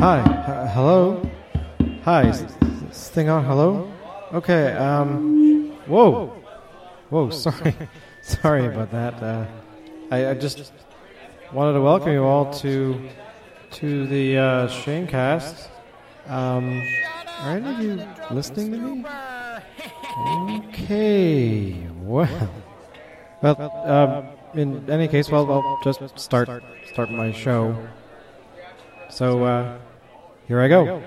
Hi. H- hello. Hi. Is this thing on? Hello. Okay. Um. Whoa. Whoa. Sorry. sorry about that. Uh, I, I just wanted to welcome you all to to the uh, Shanecast. Um. Are any of you listening to me? Okay. Well. Well. Um. In any case, well, I'll just start start my show. So, uh, here I go.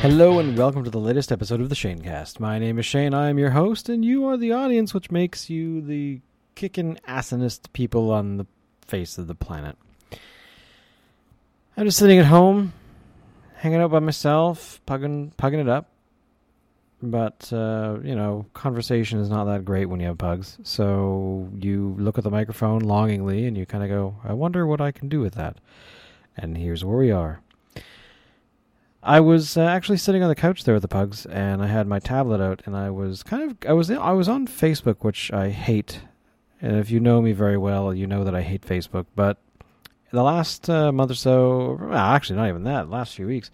Hello and welcome to the latest episode of the Shanecast. My name is Shane. I am your host, and you are the audience, which makes you the kickin' assinest people on the face of the planet. I'm just sitting at home, hanging out by myself, pugging, pugging it up. But uh, you know, conversation is not that great when you have pugs. So you look at the microphone longingly, and you kind of go, "I wonder what I can do with that." And here's where we are. I was uh, actually sitting on the couch there with the pugs, and I had my tablet out, and I was kind of I was I was on Facebook, which I hate. And if you know me very well, you know that I hate Facebook. But the last uh, month or so, well, actually not even that, last few weeks,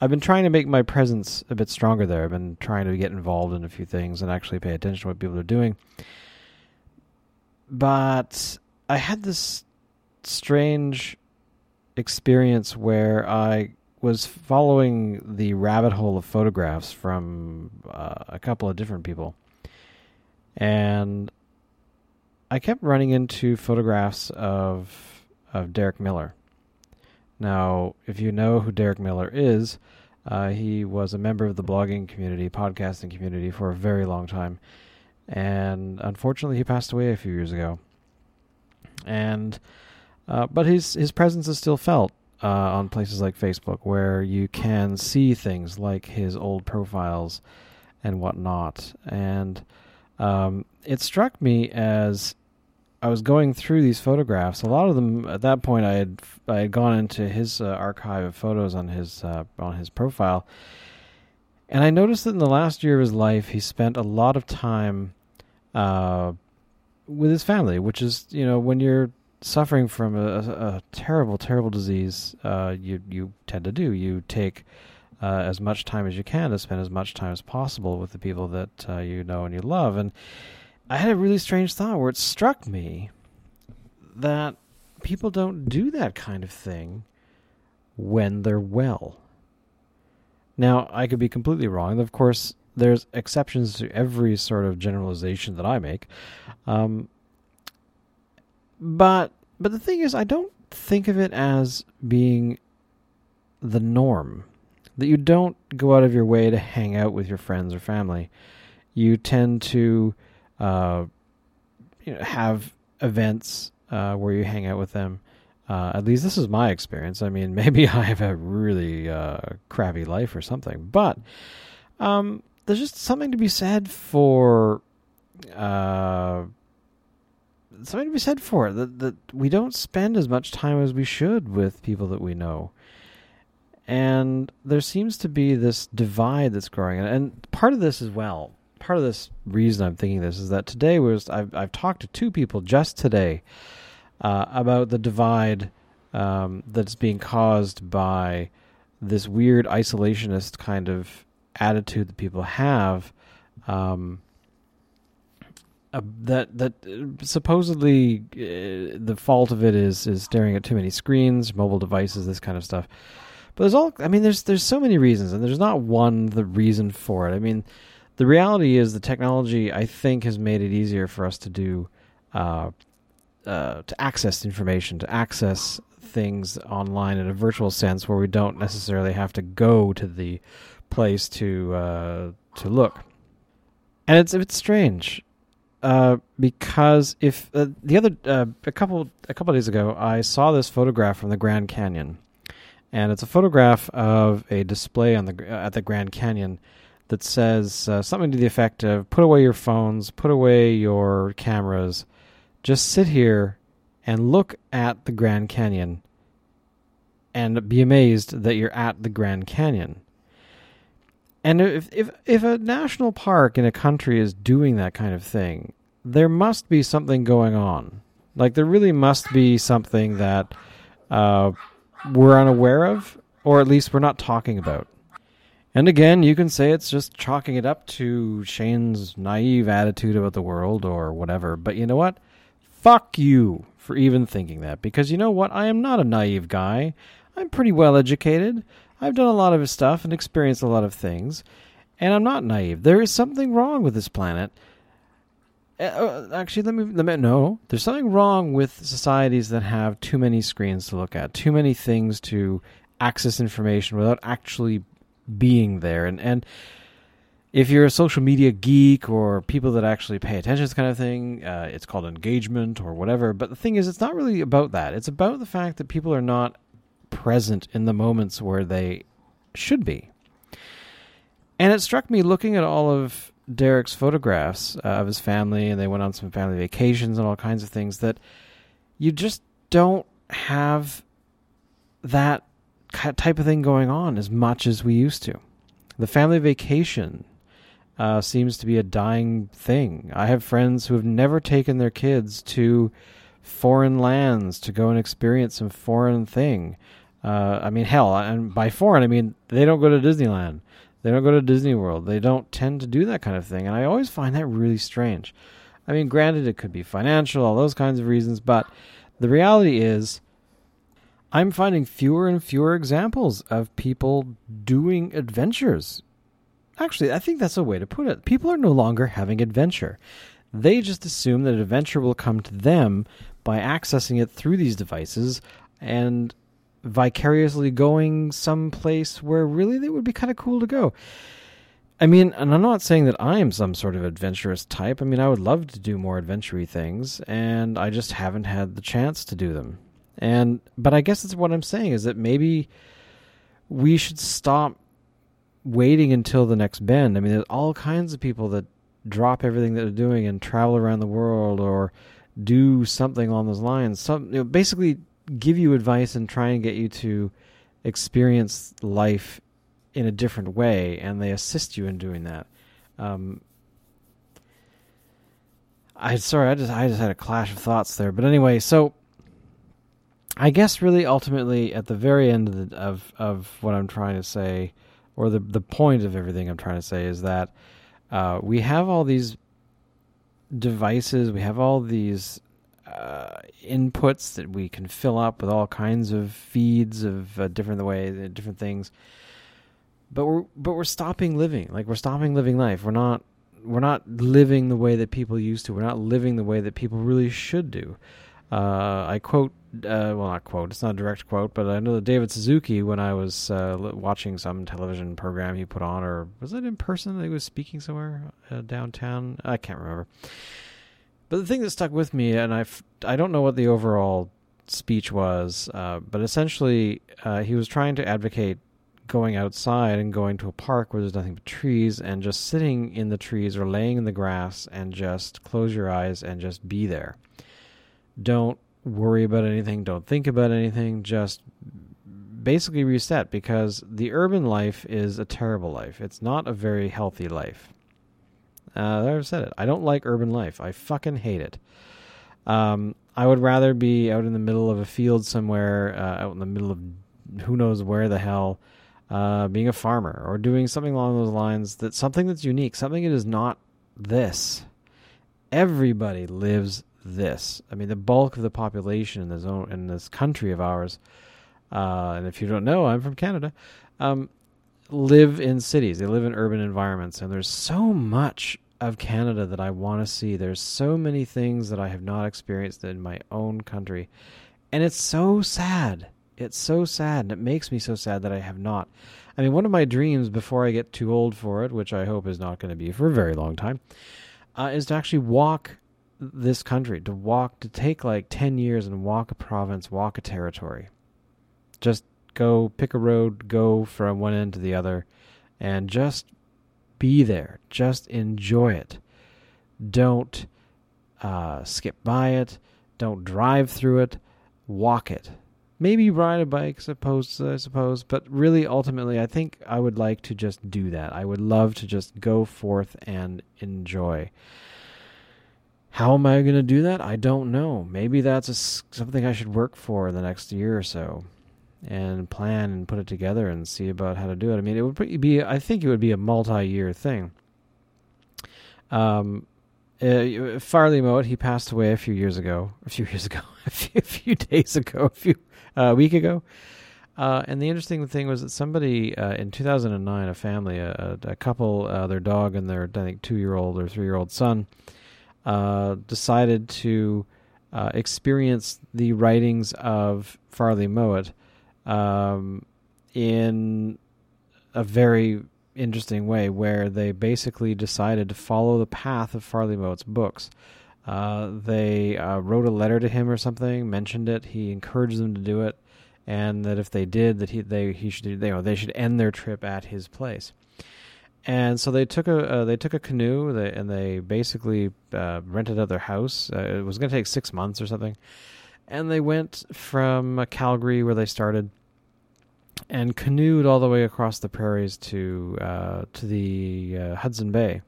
I've been trying to make my presence a bit stronger there. I've been trying to get involved in a few things and actually pay attention to what people are doing. But I had this strange experience where I was following the rabbit hole of photographs from uh, a couple of different people. And I kept running into photographs of of Derek Miller. Now, if you know who Derek Miller is, uh, he was a member of the blogging community, podcasting community for a very long time. And unfortunately, he passed away a few years ago. And uh, but his his presence is still felt uh, on places like Facebook, where you can see things like his old profiles and whatnot. And um, it struck me as I was going through these photographs. A lot of them at that point, I had I had gone into his uh, archive of photos on his uh, on his profile, and I noticed that in the last year of his life, he spent a lot of time uh, with his family, which is you know when you're suffering from a, a terrible, terrible disease, uh, you you tend to do. You take uh, as much time as you can to spend as much time as possible with the people that uh, you know and you love. And I had a really strange thought where it struck me that people don't do that kind of thing when they're well. Now, I could be completely wrong. Of course, there's exceptions to every sort of generalization that I make. Um, but but the thing is, I don't think of it as being the norm. That you don't go out of your way to hang out with your friends or family. You tend to uh, you know, have events uh, where you hang out with them. Uh, at least this is my experience. I mean, maybe I have a really uh, crappy life or something, but um, there's just something to be said for uh, something to be said for it that that we don't spend as much time as we should with people that we know. And there seems to be this divide that's growing, and, part of this as well. Part of this reason I'm thinking this is that today was I've I've talked to two people just today uh, about the divide um, that's being caused by this weird isolationist kind of attitude that people have. Um, uh, that that uh, supposedly uh, the fault of it is is staring at too many screens, mobile devices, this kind of stuff. But there's all I mean there's there's so many reasons and there's not one the reason for it. I mean the reality is the technology I think has made it easier for us to do uh, uh, to access information, to access things online in a virtual sense where we don't necessarily have to go to the place to uh, to look. And it's it's strange uh, because if uh, the other uh, a couple a couple days ago I saw this photograph from the Grand Canyon, and it's a photograph of a display on the at the Grand Canyon that says uh, something to the effect of "Put away your phones, put away your cameras, just sit here and look at the Grand Canyon, and be amazed that you're at the Grand Canyon." And if if if a national park in a country is doing that kind of thing, there must be something going on. Like there really must be something that uh, we're unaware of, or at least we're not talking about. And again, you can say it's just chalking it up to Shane's naive attitude about the world or whatever. But you know what? Fuck you for even thinking that. Because you know what? I am not a naive guy. I'm pretty well educated. I've done a lot of stuff and experienced a lot of things, and I'm not naive. There is something wrong with this planet. Uh, uh, actually, let me, let me no. There's something wrong with societies that have too many screens to look at, too many things to access information without actually being there. And and if you're a social media geek or people that actually pay attention to this kind of thing, uh, it's called engagement or whatever. But the thing is, it's not really about that. It's about the fact that people are not present in the moments where they should be. And it struck me looking at all of Derek's photographs uh, of his family, and they went on some family vacations and all kinds of things that you just don't have that type of thing going on as much as we used to. The family vacation uh, seems to be a dying thing. I have friends who have never taken their kids to foreign lands to go and experience some foreign thing. Uh, I mean, hell, and by foreign, I mean they don't go to Disneyland, they don't go to Disney World, they don't tend to do that kind of thing, and I always find that really strange. I mean, granted, it could be financial, all those kinds of reasons, but the reality is, I'm finding fewer and fewer examples of people doing adventures. Actually, I think that's a way to put it. People are no longer having adventure. They just assume that adventure will come to them by accessing it through these devices and vicariously going someplace where really it would be kind of cool to go. I mean, and I'm not saying that I am some sort of adventurous type. I mean, I would love to do more adventury things, and I just haven't had the chance to do them. And but I guess that's what I'm saying is that maybe we should stop waiting until the next bend. I mean, there's all kinds of people that drop everything that they're doing and travel around the world or do something along those lines. Some you know, basically give you advice and try and get you to experience life in a different way, and they assist you in doing that. Um, I sorry, I just I just had a clash of thoughts there, but anyway, so I guess really ultimately at the very end of the, of, of what I'm trying to say, or the the point of everything I'm trying to say is that uh, we have all these devices, we have all these uh, inputs that we can fill up with all kinds of feeds of uh, different ways, different things. But we're but we're stopping living. Like we're stopping living life. We're not we're not living the way that people used to. We're not living the way that people really should do. Uh, I quote, uh, well, not quote. It's not a direct quote, but I know that David Suzuki, when I was uh, watching some television program he put on, or was it in person? He was speaking somewhere uh, downtown. I can't remember. But the thing that stuck with me, and I I don't know what the overall speech was, uh, but essentially uh, he was trying to advocate going outside and going to a park where there's nothing but trees and just sitting in the trees or laying in the grass and just close your eyes and just be there. Don't worry about anything, don't think about anything, just basically reset because the urban life is a terrible life. It's not a very healthy life. Uh, I've said it. I don't like urban life. I fucking hate it. Um, I would rather be out in the middle of a field somewhere, uh, out in the middle of who knows where the hell, uh, being a farmer or doing something along those lines. That something that's unique, something that is not this. Everybody lives this. I mean, the bulk of the population in this own, in this country of ours, uh, and if you don't know, I'm from Canada. Um, live in cities. They live in urban environments, and there's so much of Canada that I want to see. There's so many things that I have not experienced in my own country. And it's so sad. It's so sad. And it makes me so sad that I have not. I mean, one of my dreams before I get too old for it, which I hope is not going to be for a very long time, uh, is to actually walk this country, to walk, to take like 10 years and walk a province, walk a territory. Just Go pick a road, go from one end to the other, and just be there. Just enjoy it. Don't uh, skip by it. Don't drive through it. Walk it. Maybe ride a bike, suppose I suppose, but really, ultimately, I think I would like to just do that. I would love to just go forth and enjoy. How am I going to do that? I don't know. Maybe that's a, something I should work for the next year or so and plan and put it together and see about how to do it. I mean, it would be, I think it would be a multi year thing. Um, uh, Farley Mowat, he passed away a few years ago, a few years ago, a few, a few days ago, a few uh, a week ago. Uh, and the interesting thing was that somebody uh, in 2009, a family, a, a couple, uh, their dog and their I think two year old or three year old son, uh, decided to experience the writings of Farley Mowat um, in a very interesting way, where they basically decided to follow the path of Farley Mowat's books. Uh, they uh, wrote a letter to him or something, mentioned it. He encouraged them to do it, and that if they did, that he they he should they you know, they should end their trip at his place. And so they took a uh, they took a canoe they, and they basically uh, rented out their house. Uh, it was going to take six months or something, and they went from Calgary where they started and canoed all the way across the prairies to uh, to the uh, Hudson Bay,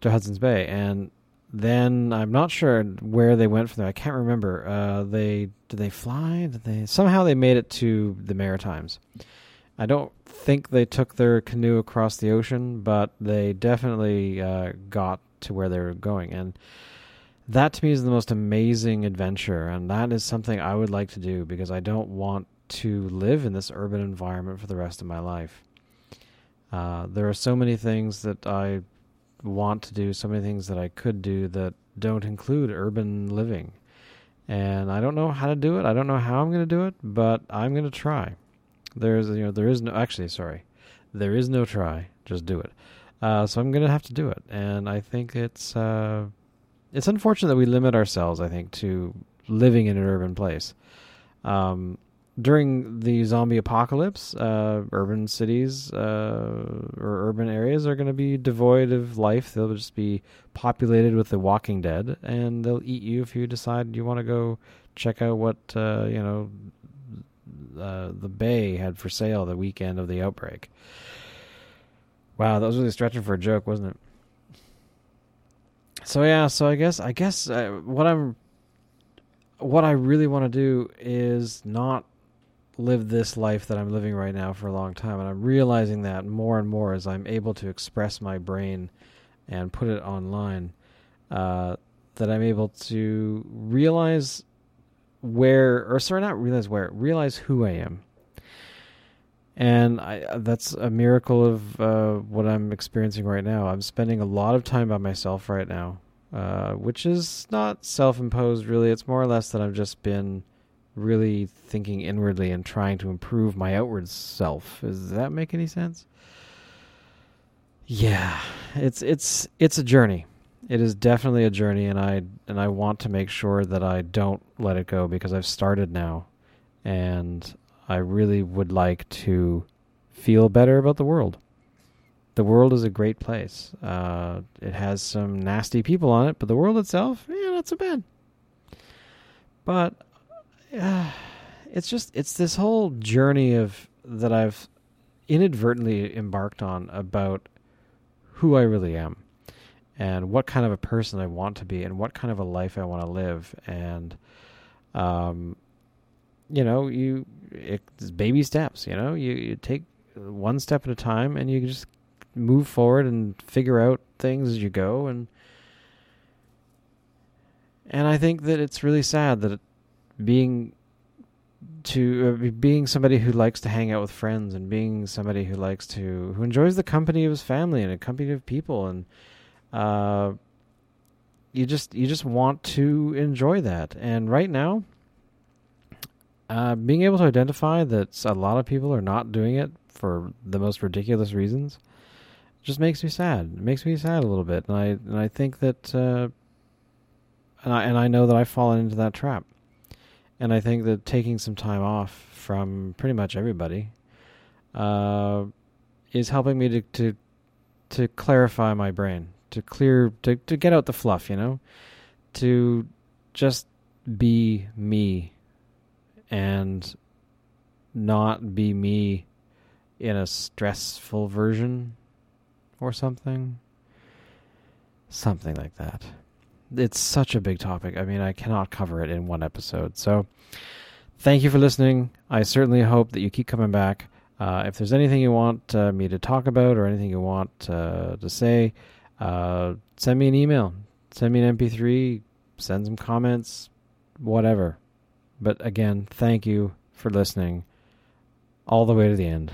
to Hudson's Bay, and then I'm not sure where they went from there. I can't remember. Uh, they did they fly? Did they somehow they made it to the Maritimes? I don't think they took their canoe across the ocean, but they definitely uh, got to where they were going, and that to me is the most amazing adventure, and that is something I would like to do because I don't want to live in this urban environment for the rest of my life. Uh, there are so many things that I want to do, so many things that I could do that don't include urban living. And I don't know how to do it. I don't know how I'm going to do it, but I'm going to try. There's, you know, there is no, actually, sorry, there is no try. Just do it. Uh, so I'm going to have to do it. And I think it's, uh, it's unfortunate that we limit ourselves, I think, to living in an urban place. Um, during the zombie apocalypse, uh, urban cities uh, or urban areas are going to be devoid of life. They'll just be populated with the Walking Dead, and they'll eat you if you decide you want to go check out what uh, you know uh, the Bay had for sale the weekend of the outbreak. Wow, that was really stretching for a joke, wasn't it? So yeah, so I guess I guess uh, what I'm what I really want to do is not live this life that I'm living right now for a long time. And I'm realizing that more and more as I'm able to express my brain and put it online, uh, that I'm able to realize where, or sorry, not realize where, realize who I am. And I, that's a miracle of uh, what I'm experiencing right now. I'm spending a lot of time by myself right now, uh, which is not self imposed, really. It's more or less that I've just been really thinking inwardly and trying to improve my outward self. Does that make any sense? Yeah, it's it's it's a journey. It is definitely a journey, and I and I want to make sure that I don't let it go because I've started now, and I really would like to feel better about the world. The world is a great place. Uh, it has some nasty people on it, but the world itself, yeah, not so bad. But uh, it's just it's this whole journey of that I've inadvertently embarked on about who I really am and what kind of a person I want to be and what kind of a life I want to live and um you know you it's baby steps you know? You, you take one step at a time and you just move forward and figure out things as you go and and I think that it's really sad that being to uh, being somebody who likes to hang out with friends and being somebody who likes to who enjoys the company of his family and a company of people and uh you just you just want to enjoy that. And right now uh being able to identify that a lot of people are not doing it for the most ridiculous reasons just makes me sad. It makes me sad a little bit. And i and i think that uh and i and i know that i've fallen into that trap. And I think that taking some time off from pretty much everybody uh, is helping me to, to to clarify my brain, to clear, to to get out the fluff, you know, to just be me and not be me in a stressful version or something. Something like that. It's such a big topic. I mean, I cannot cover it in one episode. So, thank you for listening. I certainly hope that you keep coming back. Uh, if there's anything you want uh, me to talk about or anything you want uh, to say, uh, send me an email. Send me an MP3. Send some comments. Whatever. But again, thank you for listening all the way to the end.